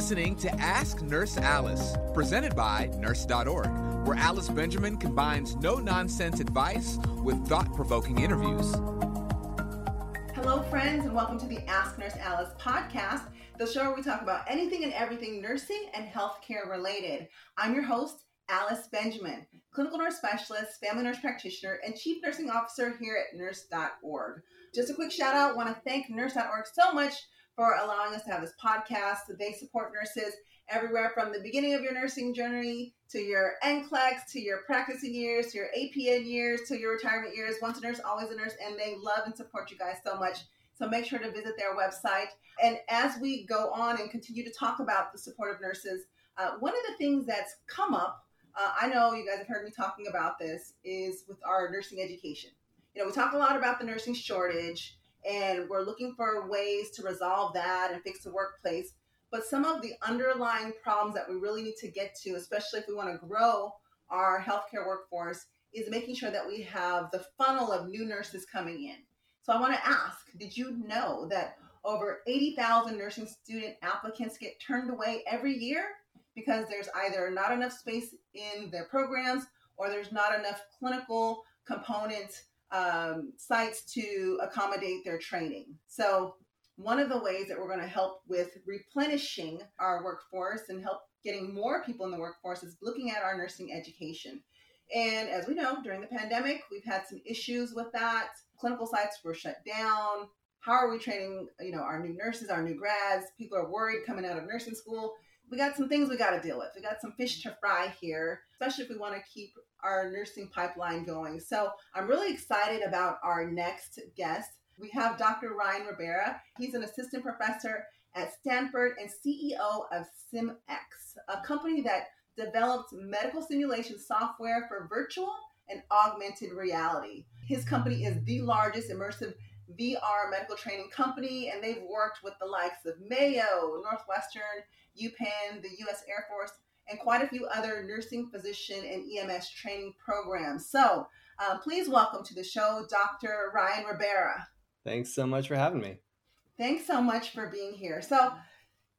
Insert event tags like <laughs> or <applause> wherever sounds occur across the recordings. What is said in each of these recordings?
Listening to Ask Nurse Alice, presented by Nurse.org, where Alice Benjamin combines no nonsense advice with thought provoking interviews. Hello, friends, and welcome to the Ask Nurse Alice podcast, the show where we talk about anything and everything nursing and healthcare related. I'm your host, Alice Benjamin, clinical nurse specialist, family nurse practitioner, and chief nursing officer here at Nurse.org. Just a quick shout out want to thank Nurse.org so much for allowing us to have this podcast. They support nurses everywhere from the beginning of your nursing journey to your NCLEX, to your practicing years, to your APN years, to your retirement years. Once a nurse, always a nurse, and they love and support you guys so much. So make sure to visit their website. And as we go on and continue to talk about the support of nurses, uh, one of the things that's come up, uh, I know you guys have heard me talking about this, is with our nursing education. You know, we talk a lot about the nursing shortage and we're looking for ways to resolve that and fix the workplace. But some of the underlying problems that we really need to get to, especially if we want to grow our healthcare workforce, is making sure that we have the funnel of new nurses coming in. So I want to ask Did you know that over 80,000 nursing student applicants get turned away every year because there's either not enough space in their programs or there's not enough clinical components um, sites to accommodate their training. So, one of the ways that we're going to help with replenishing our workforce and help getting more people in the workforce is looking at our nursing education. And as we know, during the pandemic, we've had some issues with that. Clinical sites were shut down. How are we training, you know, our new nurses, our new grads? People are worried coming out of nursing school we got some things we got to deal with. We got some fish to fry here, especially if we want to keep our nursing pipeline going. So I'm really excited about our next guest. We have Dr. Ryan Ribeira. He's an assistant professor at Stanford and CEO of SimX, a company that develops medical simulation software for virtual and augmented reality. His company is the largest immersive VR medical training company, and they've worked with the likes of Mayo, Northwestern, UPenn, the U.S. Air Force, and quite a few other nursing, physician, and EMS training programs. So um, please welcome to the show Dr. Ryan Ribeira. Thanks so much for having me. Thanks so much for being here. So,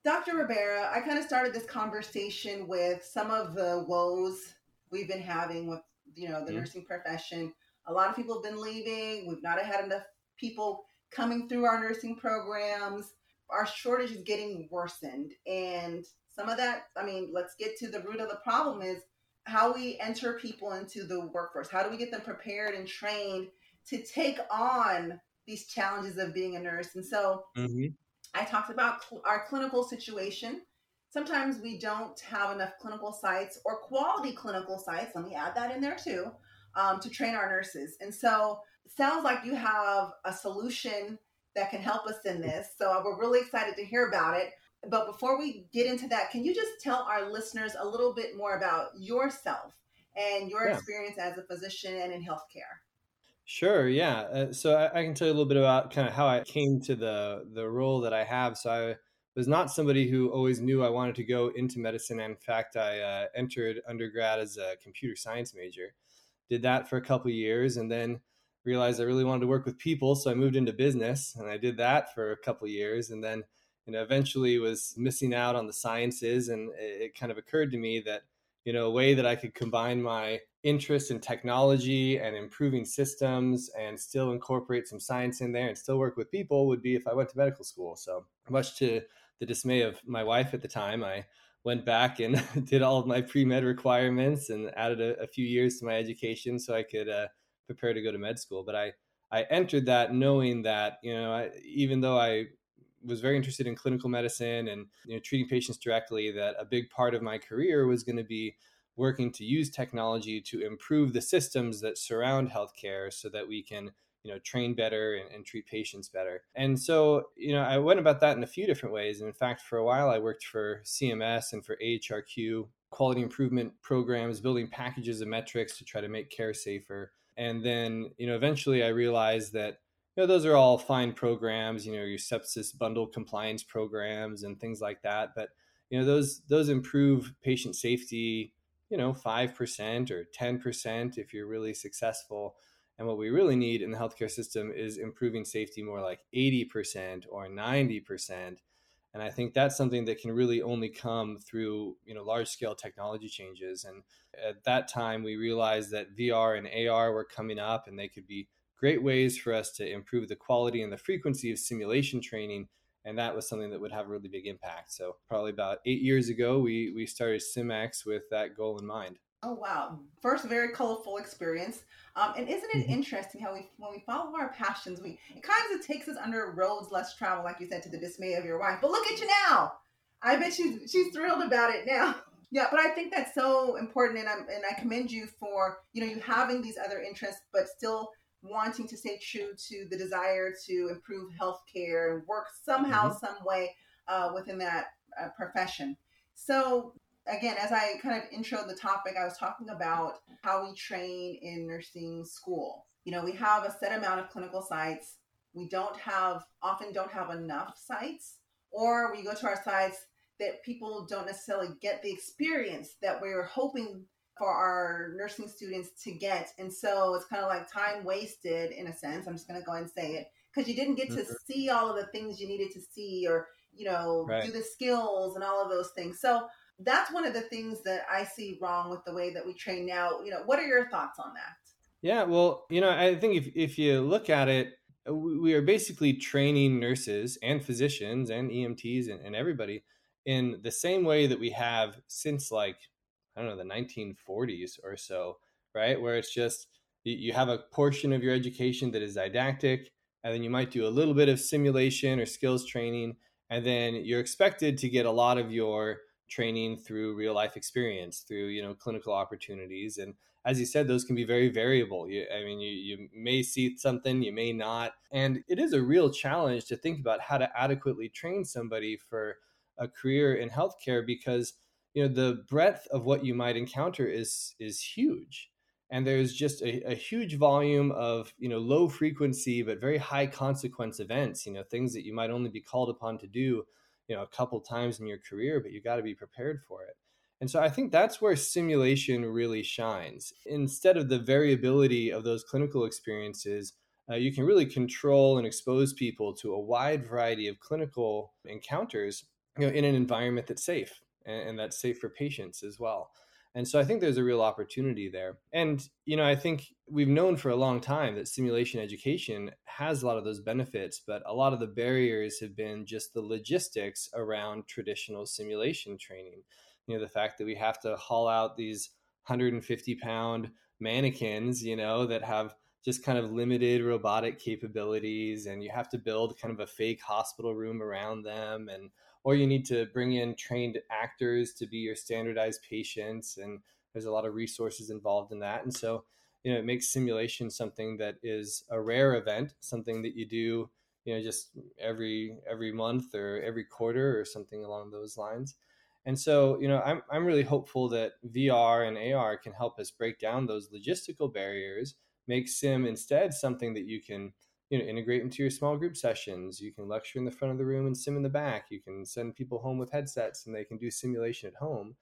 Dr. Ribeira, I kind of started this conversation with some of the woes we've been having with, you know, the mm-hmm. nursing profession. A lot of people have been leaving. We've not had enough people coming through our nursing programs our shortage is getting worsened. And some of that, I mean, let's get to the root of the problem is how we enter people into the workforce. How do we get them prepared and trained to take on these challenges of being a nurse? And so mm-hmm. I talked about cl- our clinical situation. Sometimes we don't have enough clinical sites or quality clinical sites. Let me add that in there too um, to train our nurses. And so sounds like you have a solution that can help us in this. So we're really excited to hear about it. But before we get into that, can you just tell our listeners a little bit more about yourself and your yeah. experience as a physician and in healthcare? Sure. Yeah. Uh, so I, I, can tell you a little bit about kind of how I came to the the role that I have. So I was not somebody who always knew I wanted to go into medicine. In fact, I uh, entered undergrad as a computer science major. Did that for a couple years, and then realized I really wanted to work with people, so I moved into business, and I did that for a couple years, and then you know eventually was missing out on the sciences, and it, kind of occurred to me that you know a way that I could combine my interest in technology and improving systems and still incorporate some science in there and still work with people would be if I went to medical school. So much to the dismay of my wife at the time, I went back and <laughs> did all of my pre-med requirements and added a, a, few years to my education so I could uh, prepare to go to med school. But I I entered that knowing that you know I, even though I was very interested in clinical medicine and you know treating patients directly, that a big part of my career was going to be working to use technology to improve the systems that surround healthcare so that we can you know train better and, and, treat patients better and so you know i went about that in a few different ways and in fact for a while i worked for cms and for ahrq quality improvement programs building packages of metrics to try to make care safer and then you know eventually i realized that you know those are all fine programs you know your sepsis bundle compliance programs and things like that but you know those those improve patient safety you know 5% or 10% if you're really successful and what we really need in the healthcare system is improving safety more like 80% or 90%. And I think that's something that can really only come through, you know, large scale technology changes. And at that time, we realized that VR and AR were coming up and they could be great ways for us to improve the quality and the frequency of simulation training. And that was something that would have a really big impact. So probably about eight years ago, we, we started SimX with that goal in mind. Oh wow! First, very colorful experience. Um, and isn't it mm-hmm. interesting how we, when we follow our passions, we it kind of takes us under roads less traveled, like you said, to the dismay of your wife. But look at you now! I bet she's she's thrilled about it now. <laughs> Yeah, but I think that's so important, and I and I commend you for you know you having these other interests, but still wanting to stay true to the desire to improve healthcare and work somehow, mm-hmm. some way uh, within that uh, profession. So again, as I kind of intro the topic, I was talking about how we train in nursing school. You know, we have a set amount of clinical sites. We don't have, often don't have enough sites, or we go to our sites that people don't necessarily get the experience that we're hoping for our nursing students to get. And so it's kind of like time wasted in a sense. I'm just going to go and say it because you didn't get to mm-hmm. see all of the things you needed to see or, you know, right. do the skills and all of those things. So that's one of the things that I see wrong with the way that we train now. You know, what are your thoughts on that? Yeah, well, you know, I think if if you look at it, uh, we are basically training nurses and physicians and EMTs and, and everybody in the same way that we have since like I don't know the 1940s or so, right? Where it's just you have a portion of your education that is didactic, and then you might do a little bit of simulation or skills training, and then you're expected to get a lot of your training through real life experience through you know clinical opportunities and as you said those can be very variable. You, i mean you, you may see something you may not and it is a real challenge to think about how to adequately train somebody for a career in healthcare because you know the breadth of what you might encounter is is huge. And there's just a, a, huge volume of you know low frequency but very high consequence events you know things that you might only be called upon to do you know a couple times in your career but you got to be prepared for it. And so i think that's where simulation really shines. Instead of the variability of those clinical experiences uh, you can really control and expose people to a wide variety of clinical encounters you know in an environment that's safe and, and that's safe for patients as well and so I think there's a real opportunity there. And, you know, I think we've known for a long time that simulation education has a lot of those benefits, but a lot of the barriers have been just the logistics around traditional simulation training. You know, the fact that we have to haul out these 150 pound mannequins, you know, that have just kind of limited robotic capabilities and you have to build kind of a fake hospital room around them and or you need to bring in trained actors to be your standardized patients and there's a lot of resources involved in that. And so you know it makes simulation something that is a rare event something that you do you know just every every month or every quarter or something along those lines. And so you know i'm, I'm really hopeful that vr and ar can help us break down those logistical barriers make sim instead something that you can you know integrate into your small group sessions. You can lecture in the front of the room and sim in the back. You can send people home with headsets and they can do simulation at home.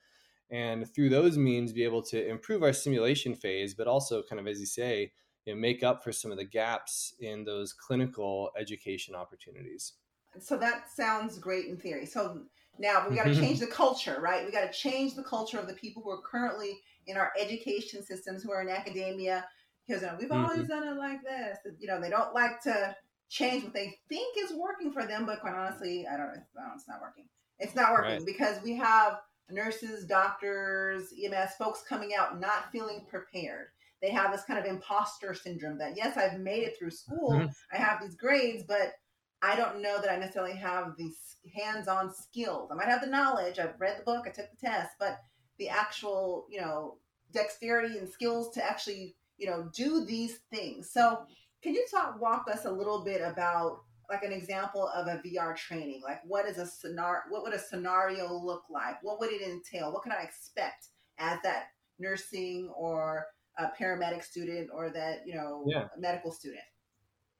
And through those means be able to improve our simulation phase but also kind of as you say you know, make up for some of the gaps in those clinical education opportunities. So that sounds great in theory. So now we got to change <laughs> the culture right? We got to change the culture of the people who are currently in our education systems who are in academia because know, we've always mm-hmm. done it like this. You know, they don't like to change what they think is working for them, but quite honestly, I don't know. It's not working. It's not working right. because we have nurses, doctors, EMS folks coming out not feeling prepared. They have this kind of imposter syndrome that yes, I've made it through school, mm-hmm. I have these grades, but I don't know that I necessarily have these hands-on skills. I might have the knowledge, I've read the book, I took the test, but the actual, you know, dexterity and skills to actually, you know, do these things. So, can you talk walk us a little bit about like an example of a VR training? Like what is a scenario what would a scenario look like? What would it entail? What can I expect as that nursing or a paramedic student or that, you know, yeah. medical student?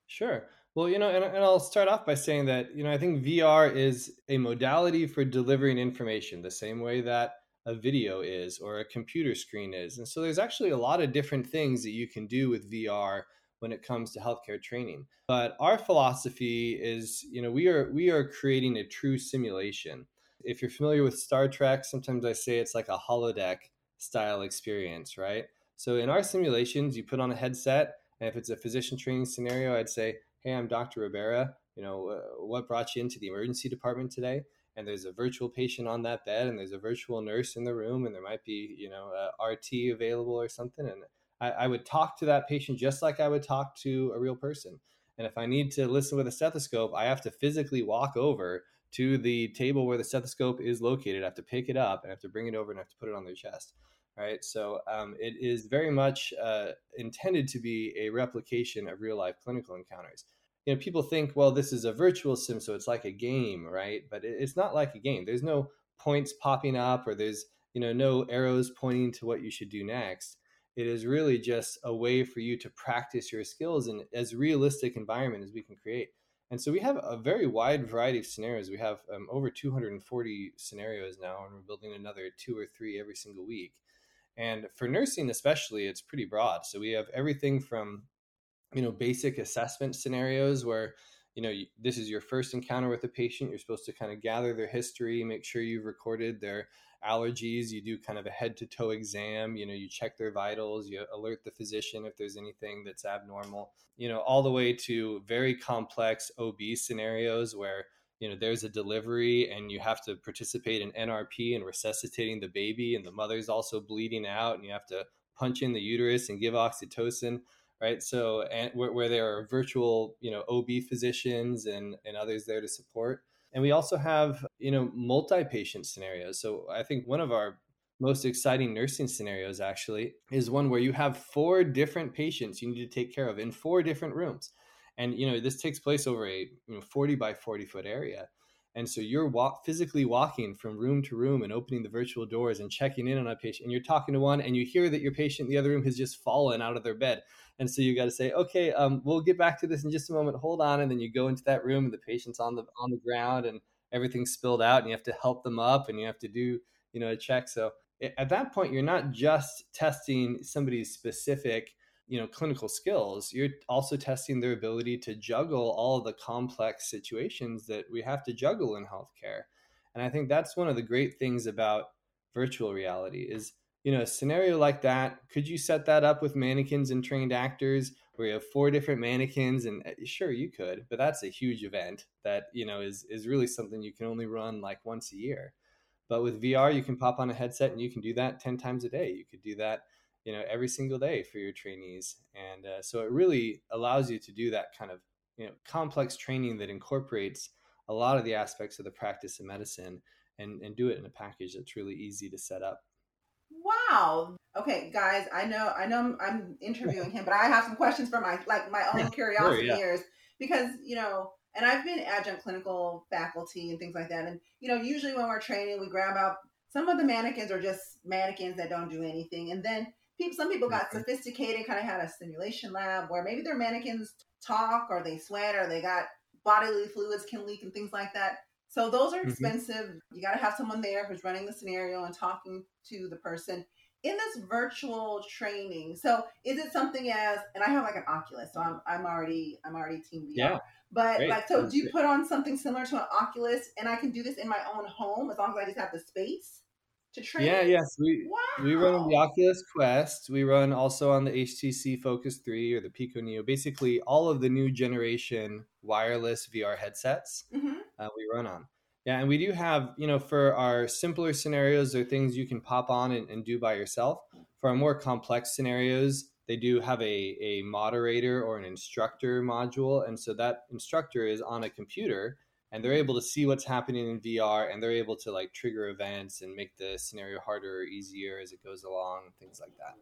Sure. Well, you know, and, and I'll start off by saying that, you know, I think VR is a modality for delivering information the same way that a video is or a computer screen is. And so there's actually a lot of different things that you can do with VR when it comes to healthcare training. But our philosophy is, you know, we are we are creating a true simulation. If you're familiar with Star Trek, sometimes I say it's like a holodeck style experience, right? So in our simulations, you put on a headset, and if it's a physician training scenario, I'd say, "Hey, I'm Dr. Ribeira. You know, uh, what brought you into the emergency department today?" And there's a virtual patient on that bed, and there's a virtual nurse in the room, and there might be, you know, RT available or something, and I, I would talk to that patient just like I would talk to a real person. And if I need to listen with a stethoscope, I have to physically walk over to the table where the stethoscope is located. I have to pick it up and I have to bring it over and I have to put it on their chest. Right. So um, it is very much uh, intended to be a replication of real life clinical encounters. You know, people think, well, this is a virtual sim, so it's like a game, right? But it's not like a game. There's no points popping up or there's, you know, no arrows pointing to what you should do next. It is really just a way for you to practice your skills in as realistic environment as we can create. And so we have a very wide variety of scenarios. We have um, over 240 scenarios now and we're building another two or three every single week. And for nursing especially it's pretty broad. So we have everything from you know basic assessment scenarios where you know this is your first encounter with a patient you're supposed to kind of gather their history make sure you've recorded their allergies you do kind of a head to toe exam you know you check their vitals you alert the physician if there's anything that's abnormal you know all the way to very complex ob scenarios where you know there's a delivery and you have to participate in nrp and resuscitating the baby and the mother's also bleeding out and you have to punch in the uterus and give oxytocin right so and where, where there are virtual you know ob physicians and and others there to support and we also have, you know, multi-patient scenarios. So I think one of our most exciting nursing scenarios actually is one where you have four different patients you need to take care of in four different rooms. And you know, this takes place over a you know 40 by 40 foot area. And so you're walk, physically walking from room to room and opening the virtual doors and checking in on a patient. And you're talking to one, and you hear that your patient in the other room has just fallen out of their bed. And so you got to say, okay, um, we'll get back to this in just a moment. Hold on. And then you go into that room, and the patient's on the on the ground, and everything's spilled out, and you have to help them up, and you have to do you know a check. So at that point, you're not just testing somebody's specific you know clinical skills you're also testing their ability to juggle all the complex situations that we have to juggle in healthcare and i think that's one of the great things about virtual reality is you know a scenario like that could you set that up with mannequins and trained actors where you have four different mannequins? And eh, sure you could but that's a huge event that you know is is really something you can only run like once a year. But with vr you can pop on a headset and you can do that 10 times a day. You could do that you know every single day for your trainees. And uh, so it really allows you to do that kind of you know complex training that incorporates a lot of the aspects of the practice of medicine and and do it in a package that's really easy to set up wow okay guys i know i know i'm, I'm interviewing him but i have some questions for my like my own curiosity <laughs> sure, yeah. ears because you know and i've been adjunct clinical faculty and things like that and you know usually when we're training we grab out some of the mannequins are just mannequins that don't do anything and then people, some people got sophisticated, kind of had a simulation lab where maybe their mannequins talk or they sweat or they got bodily fluids can leak and things like that. So those are mm-hmm. expensive. Mm-hmm. You got to have someone there who's running the scenario and talking to the person in this virtual training. So is it something as and I have like an Oculus, so I'm I'm already I'm already team VR. Yeah. But Great. like so do you put on something similar to an Oculus and I can do this in my own home as long as I just have the space? to train? Yeah, yes. We wow. we run on the Oculus Quest. We run also on the HTC Focus 3 or the Pico Neo. Basically, all of the new generation wireless VR headsets mm-hmm. Uh, we run on. Yeah, and we do have, you know, for our simpler scenarios, there are things you can pop on and, and do by yourself. For our more complex scenarios, they do have a, a moderator or an instructor module. And so that instructor is on a computer and they're able to see what's happening in VR and they're able to like trigger events and make the scenario harder or easier as it goes along, things like that.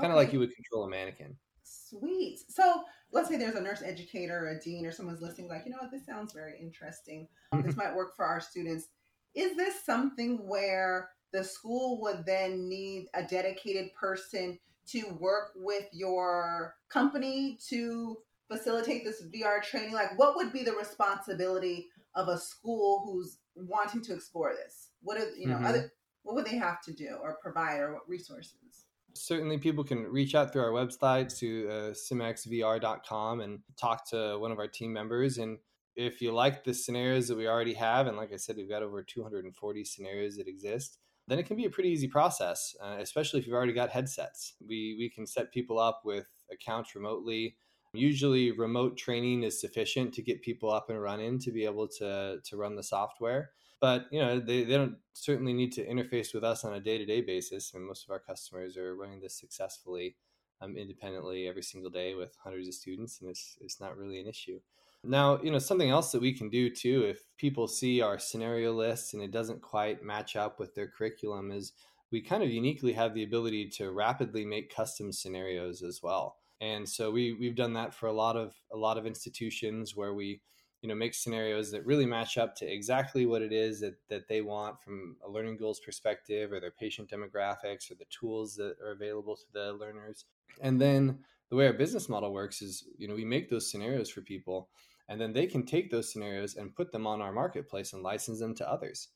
Kind of okay. like you would control a mannequin. Sweet. So let's say there's a nurse educator, or a dean, or someone's listening, like, you know what, this sounds very interesting. this might work for our students. Is this something where the school would then need a dedicated person to work with your company to facilitate this VR training? Like, what would be the responsibility of a school who's wanting to explore this? What are you know mm-hmm. other what would they have to do or provide or what resources? Certainly, people can reach out through our website to uh, simxvr.com and talk to one of our team members. And if you like the scenarios that we already have, and like I said, we've got over 240 scenarios that exist, then it can be a pretty easy process, uh, especially if you've already got headsets. We, we can set people up with accounts remotely. Usually, remote training is sufficient to get people up and running to be able to, to run the software. But you know, they, they don't certainly need to interface with us on a day to day basis. I mean, most of our customers are running this successfully um, independently every single day with hundreds of students, and it's it's not really an issue. Now, you know, something else that we can do too, if people see our scenario lists and it doesn't quite match up with their curriculum, is we kind of uniquely have the ability to rapidly make custom scenarios as well. And so we we've done that for a lot of a lot of institutions where we you know make scenarios that really match up to exactly what it is that, that they want from a learning goals perspective or their patient demographics or the tools that are available to the learners. And then the way our business model works is you know we make those scenarios for people and then they can take those scenarios and put them on our marketplace and license them to others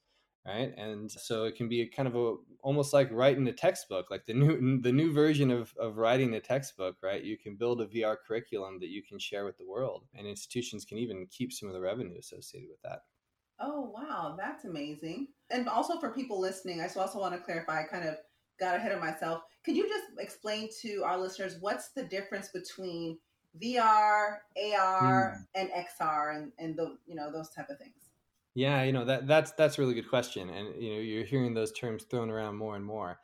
right? And so it can be kind of a almost like writing a textbook like the new the new version of, of writing a textbook right? You can build a vr curriculum that you can share with the world and institutions can even keep some of the revenue associated with that. Oh wow that's amazing. And also for people listening i also want to clarify i kind of got ahead of myself. Could you just explain to our listeners what's the difference between vr ar mm. and xr and, and the you know those type of things yeah, you know that that's that's a really good question, and you know you're hearing those terms thrown around more and more.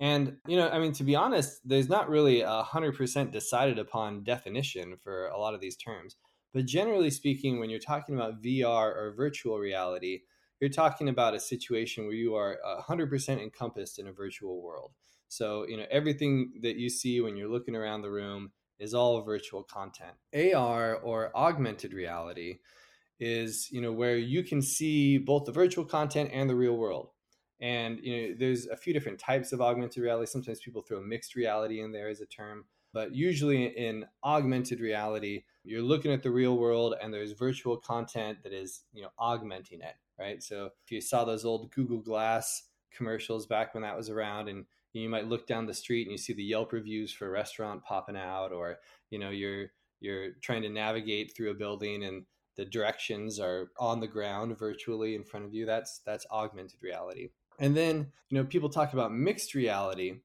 And you know, I mean, to be honest, there's not really a hundred percent decided upon definition for a lot of these terms. But generally speaking, when you're talking about VR or virtual reality, you're talking about a situation where you are a hundred percent encompassed in a virtual world. So you know everything that you see when you're looking around the room is all virtual content. AR or augmented reality is you know where you can see both the virtual content and the real world. And you know there's a few different types of augmented reality. Sometimes people throw mixed reality in there as a term but usually in augmented reality you're looking at the real world and there's virtual content that is you know augmenting it right? So if you saw those old google glass commercials back when that was around and you might look down the street and you see the yelp reviews for a restaurant popping out or you know you're you're trying to navigate through a building and the directions are on the ground virtually in front of you that's that's augmented reality. And then you know people talk about mixed reality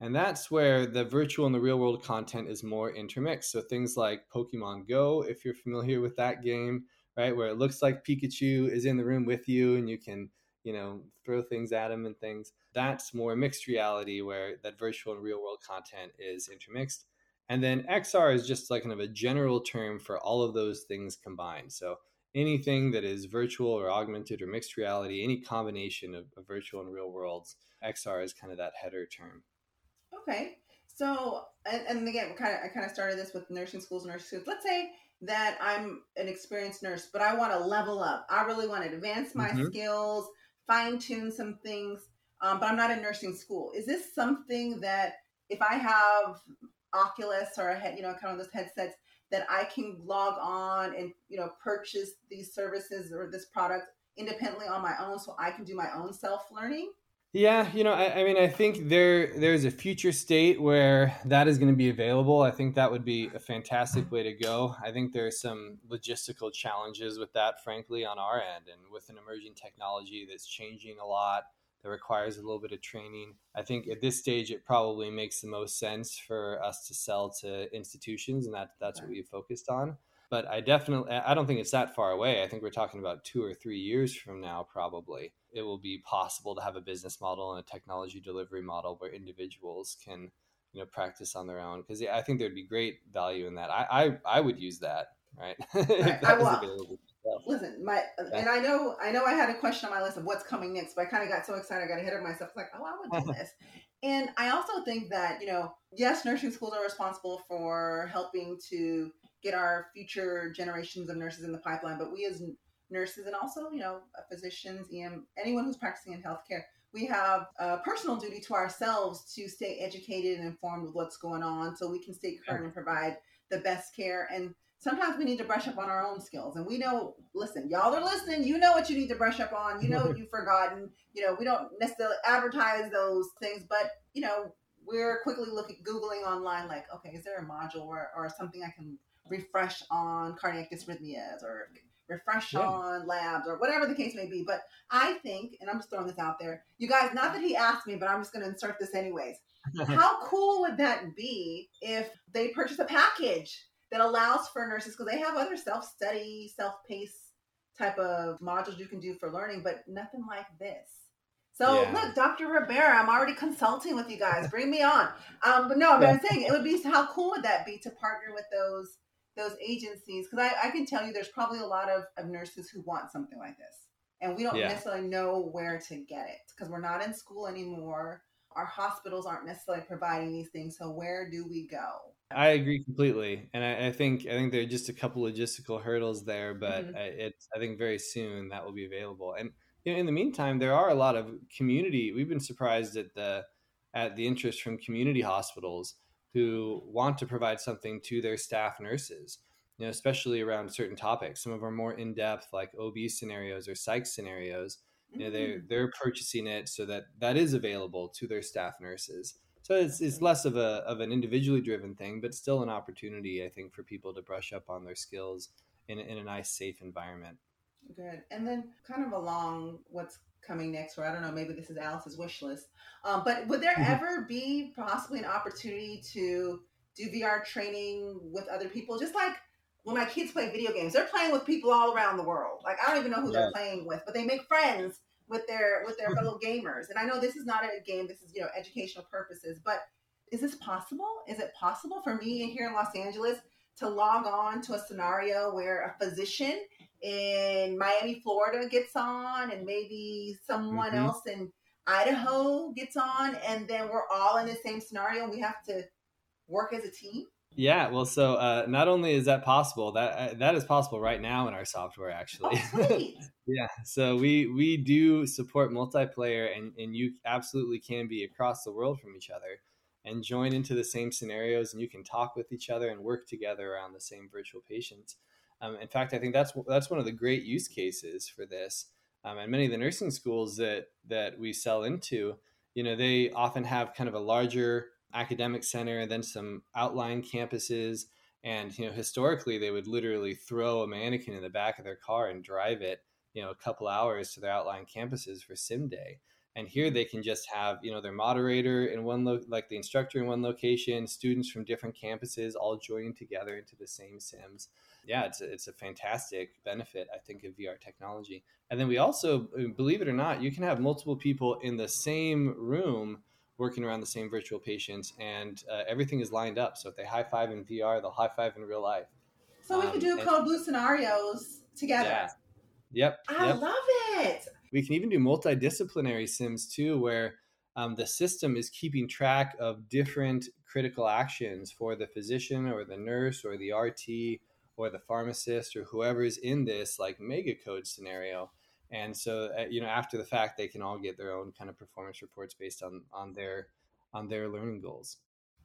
and that's where the virtual and the real world content is more intermixed. So things like pokemon go if you're familiar with that game right where it looks like pikachu is in the room with you and you can you know throw things at him and things. That's more mixed reality where that virtual and real world content is intermixed and then XR is just like kind of a general term for all of those things combined. So anything that is virtual or augmented or mixed reality, any combination of, of virtual and real worlds, XR is kind of that header term. Okay. So, and, and again, kind of, I kind of started this with nursing schools and nursing schools. Let's say that I'm an experienced nurse, but I want to level up. I really want to advance my mm-hmm. skills, fine tune some things, um, but I'm not in nursing school. Is this something that if I have Oculus or a head, you know, kind of those headsets that I can log on and you know purchase these services or this product independently on my own, so I can do my own self learning. Yeah, you know, I, I, mean, I think there there's a future state where that is going to be available. I think that would be a fantastic way to go. I think there's some logistical challenges with that, frankly, on our end, and with an emerging technology that's changing a lot that requires a little bit of training. I think at this stage, it probably makes the most sense for us to sell to institutions, and that that's what we focused on. But I definitely, I don't think it's that far away. I think we're talking about two or three years from now, probably. It will be possible to have a business model and a technology delivery model where individuals can, you know, practice on their own. Because I think there'd be great value in that. I, I, I would use that, right? <laughs> I, will, Listen, my and I know I know I had a question on my list of what's coming next, but I kind of got so excited I got ahead of myself. Like, oh, I would do <laughs> this. and I also think that you know, yes, nursing schools are responsible for helping to get our future generations of nurses in the pipeline, but we as nurses and also you know uh, physicians, EM, anyone who's practicing in healthcare, we have a personal duty to ourselves to stay educated and informed with what's going on, so we can stay current and provide the best care and sometimes we need to brush up on our own skills. And we know, listen, y'all are listening. You know what you need to brush up on. You know what you've forgotten. You know, we don't necessarily advertise those things, but, you know, we're quickly looking, Googling online, like, okay, is there a module or, or something I can refresh on cardiac dysrhythmias or refresh yeah. on labs or whatever the case may be. But I think, and I'm just throwing this out there, you guys, not that he asked me, but I'm just going to insert this anyways. <laughs> How cool would that be if they purchase a package that allows for nurses because they have other self-study, self-paced type of modules you can do for learning, but nothing like this. So yeah. look, Dr. Ribeira, I'm already consulting with you guys. Bring me on. Um, but no, but I'm saying it would be how cool would that be to partner with those those agencies? Because I, I, can tell you, there's probably a lot of, of nurses who want something like this, and we don't yeah. necessarily know where to get it because we're not in school anymore. Our hospitals aren't necessarily providing these things. So where do we go? I agree completely, and I, I, think I think there are just a couple logistical hurdles there, but mm-hmm. I, it's I think very soon that will be available. And you know, in the meantime, there are a lot of community. We've been surprised at the at the interest from community hospitals who want to provide something to their staff nurses. You know, especially around certain topics. Some of our more in depth, like OB scenarios or psych scenarios. You know, they're mm. they're purchasing it so that that is available to their staff nurses so it's, it's less of a of an individually driven thing, but still an opportunity, I think, for people to brush up on their skills in, in a nice, safe environment. Good. And then kind of along what's coming next, or I don't know, maybe this is Alice's wish list. Um, but would there mm-hmm. ever be possibly an opportunity to do VR training with other people? Just like when my kids play video games, they're playing with people all around the world. Like I don't even know who yeah. they're playing with, but they make friends with their with their <laughs> fellow gamers. And I know this is not a game, this is, you know, educational purposes, but is this possible? Is it possible for me here in Los Angeles to log on to a scenario where a physician in Miami, Florida gets on and maybe someone mm-hmm. else in Idaho gets on and then we're all in the same scenario and we have to work as a team? Yeah, well, so uh, not only is that possible, that uh, that is possible right now in our software, actually. Oh, <laughs> yeah, so we we do support multiplayer, and and you absolutely can be across the world from each other, and join into the same scenarios, and you can talk with each other and work together around the same virtual patients. Um, in fact, I think that's that's one of the great use cases for this, um, and many of the nursing schools that that we sell into, you know, they often have kind of a larger academic center and then some outlying campuses and you know historically they would literally throw a mannequin in the back of their car and drive it you know a couple hours to their outlying campuses for sim day. And here they can just have you know their moderator in one lo- like the instructor in one location students from different campuses all joining together into the same sims. Yeah it's a, it's a fantastic benefit i think of vr technology. And then we also believe it or not you can have multiple people in the same room working around the same virtual patients, and uh, everything is lined up. So if they high five in VR, they'll high five in real life. So we um, can do code blue scenarios together. Yeah. Yep. I yep. love it. We can even do multidisciplinary sims too, where um, the system is keeping track of different critical actions for the physician or the nurse or the RT or the pharmacist or whoever is in this like mega code scenario and so uh, you know after the fact they can all get their own kind of performance reports based on on their on their learning goals.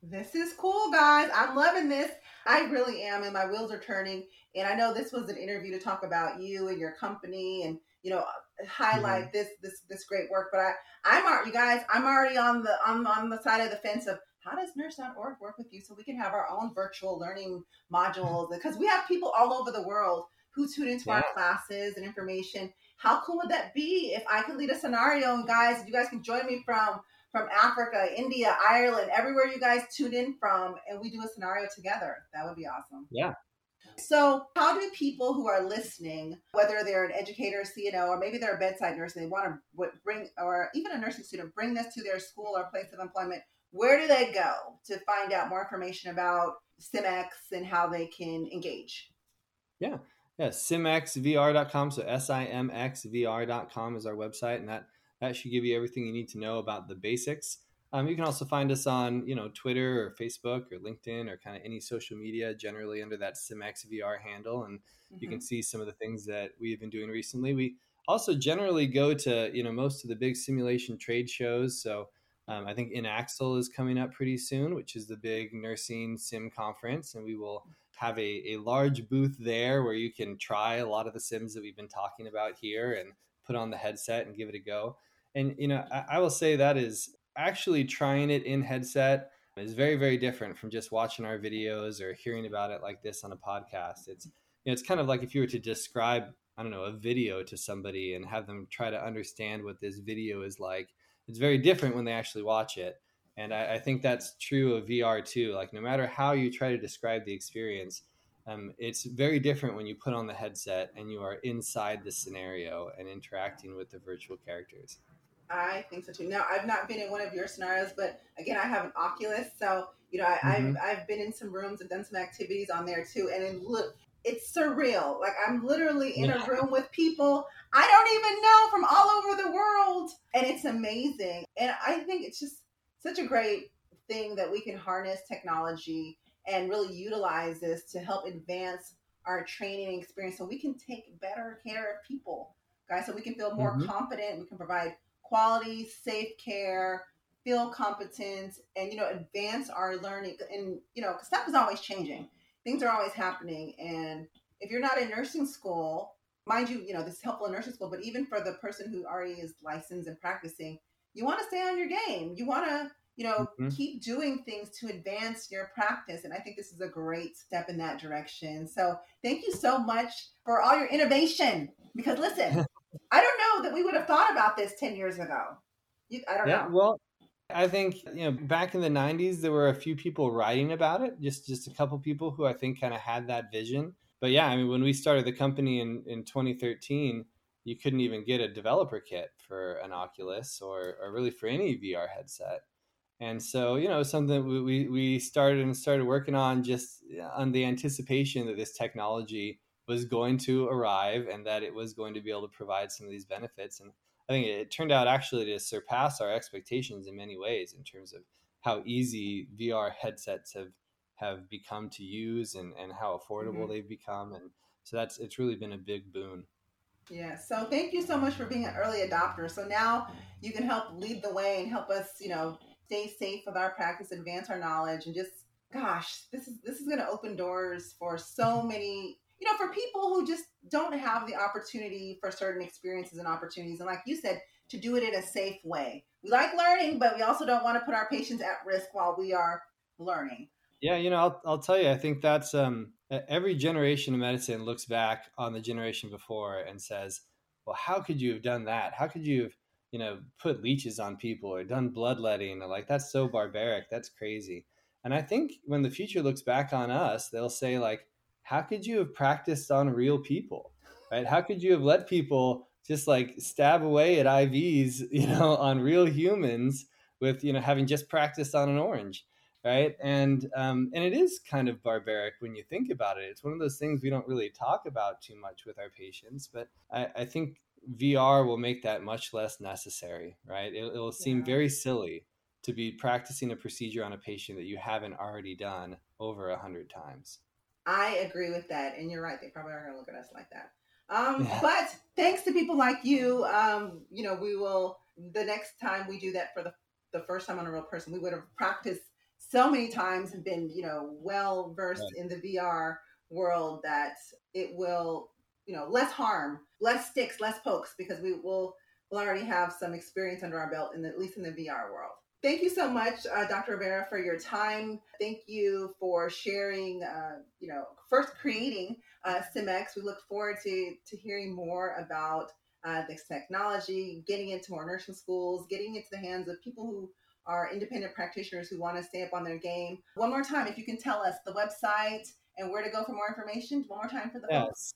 This is cool guys. I'm loving this. I really am and my wheels are turning. And i know this was an interview to talk about you and your company and you know highlight mm-hmm. this this this great work. But i i'm already you guys i'm already on the on, on the side of the fence of how does nurse.org work with you so we can have our own virtual learning modules? <laughs> Because we have people all over the world who tune into yeah. our classes and information how cool would that be if I could lead a scenario and guys, you guys can join me from from Africa, India, Ireland, everywhere you guys tune in from, and we do a scenario together. That would be awesome. Yeah. So, how do people who are listening, whether they're an educator, CNO, or maybe they're a bedside nurse, and they want to bring, or even a nursing student, bring this to their school or place of employment, where do they go to find out more information about SimX and how they can engage? Yeah. Yeah, simxvr.com. So S-I-M-X-V-R.com is our website, and that that should give you everything you need to know about the basics. Um, you can also find us on, you know, Twitter or Facebook or LinkedIn or kind of any social media, generally under that SimXVR handle, and mm-hmm. you can mm-hmm. see some of the things that we've been doing recently. We also generally go to, you know, most of the big simulation trade shows. So um, I think INACSL is coming up pretty soon, which is the big nursing sim conference, and we will have a, a large booth there where you can try a lot of the sims that we've been talking about here and put on the headset and give it a go. And you know, I, I will say that is actually trying it in headset is very very different from just watching our videos or hearing about it like this on a podcast it's you know, it's kind of like if you were to describe i don't know a video to somebody and have them try to understand what this video is like it's very different when they actually watch it and i, I think that's true of vr too like no matter how you try to describe the experience um, it's very different when you put on the headset and you are inside the scenario and interacting with the virtual characters I think so too. Now, I've not been in one of your scenarios, but again, I have an Oculus, so you know, I, mm-hmm. I've been in some rooms and done some activities on there too, and it look, it's surreal. Like I'm literally in yeah. a room with people I don't even know from all over the world, and it's amazing. And I think it's just such a great thing that we can harness technology and really utilize this to help advance our training experience, so we can take better care of people, guys. So we can feel more mm-hmm. confident. We can provide quality, safe care, feel competent, and you know, advance our learning. And you know, stuff is always changing. Things are always happening. And if you're not in nursing school, mind you, you know, this is helpful in nursing school, but even for the person who already is licensed and practicing, you want to stay on your game. You want to, you know, mm-hmm. keep doing things to advance your practice. And I think this is a great step in that direction. So thank you so much for all your innovation. Because listen, <laughs> I don't know that we would have thought about this 10 years ago. You, I don't yeah, know. Well, I think you know back in the 90s there were a few people writing about it, just just a couple people who I think kind of had that vision. But yeah, I mean when we started the company in in 2013, you couldn't even get a developer kit for an Oculus or or really for any VR headset. And so, you know, something we, we, we started and started working on just on the anticipation that this technology was going to arrive and that it was going to be able to provide some of these benefits. And I think it turned out actually to surpass our expectations in many ways in terms of how easy VR headsets have have become to use and, and how affordable mm-hmm. they've become. And so that's it's really been a big boon. Yeah. So thank you so much for being an early adopter. So now you can help lead the way and help us, you know, stay safe with our practice, advance our knowledge, and just gosh, this is this is going to open doors for so many you know, for people who just don't have the opportunity for certain experiences and opportunities, and like you said, to do it in a safe way. We like learning, but we also don't want to put our patients at risk while we are learning. Yeah, you know, I'll, I'll tell you, I think that's um, every generation of medicine looks back on the generation before and says, well, how could you have done that? How could you have, you know, put leeches on people or done bloodletting? Or like, that's so barbaric. That's crazy. And I think when the future looks back on us, they'll say, like, how could you have practiced on real people right how could you have let people just like stab away at ivs <laughs> you know on real humans with you know having just practiced on an orange right and um, and it is kind of barbaric when you think about it it's one of those things we don't really talk about too much with our patients but i, I think vr will make that much less necessary right it, will seem yeah. very silly to be practicing a procedure on a patient that you haven't already done over a hundred times I agree with that, and you're right. They probably aren't going to look at us like that. <laughs> Um, yeah. But thanks to people like you, um, you know, we will. The next time we do that for the the first time on a real person, we would have practiced so many times and been, you know, well versed right. in the VR world that it will, you know, less harm, less sticks, less pokes, because we will will already have some experience under our belt in the, at least in the VR world. Thank you so much, uh, Dr. Ribeira, for your time. Thank you for sharing, uh, you know, first creating uh, SimX. We look forward to, to hearing more about uh, this technology, getting into more nursing schools, getting into the hands of people who are independent practitioners who want to stay up on their game. One more time, if you can tell us the website and where to go for more information. One more time for the yes. Folks.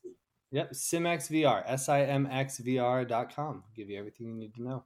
Yep, SimXVR, S-I-M-X-V-R.com. Give you everything you need to know.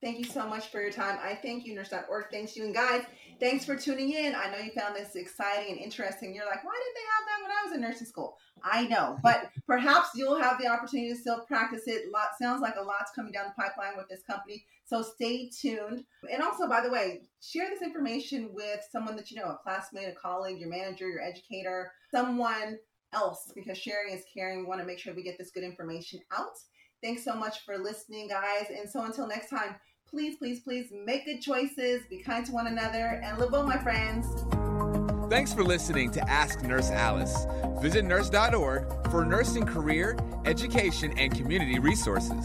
Thank you so much for your time. I thank you, nurse.org. Thanks you. And guys, thanks for tuning in. I know you found this exciting and interesting. You're like, why didn't they have that when I was in nursing school. I know, but <laughs> perhaps you'll have the opportunity to still practice it. Lot sounds like a lot's coming down the pipeline with this company. So stay tuned. And also, by the way, share this information with someone that you know, a classmate, a colleague, your manager, your educator, someone else, because sharing is caring. We want to make sure we get this good information out. Thanks so much for listening, guys. And so until next time, please, please, please make good choices, be kind to one another, and live well, my friends. Thanks for listening to Ask Nurse Alice. Visit nurse.org for nursing career, education, and community resources.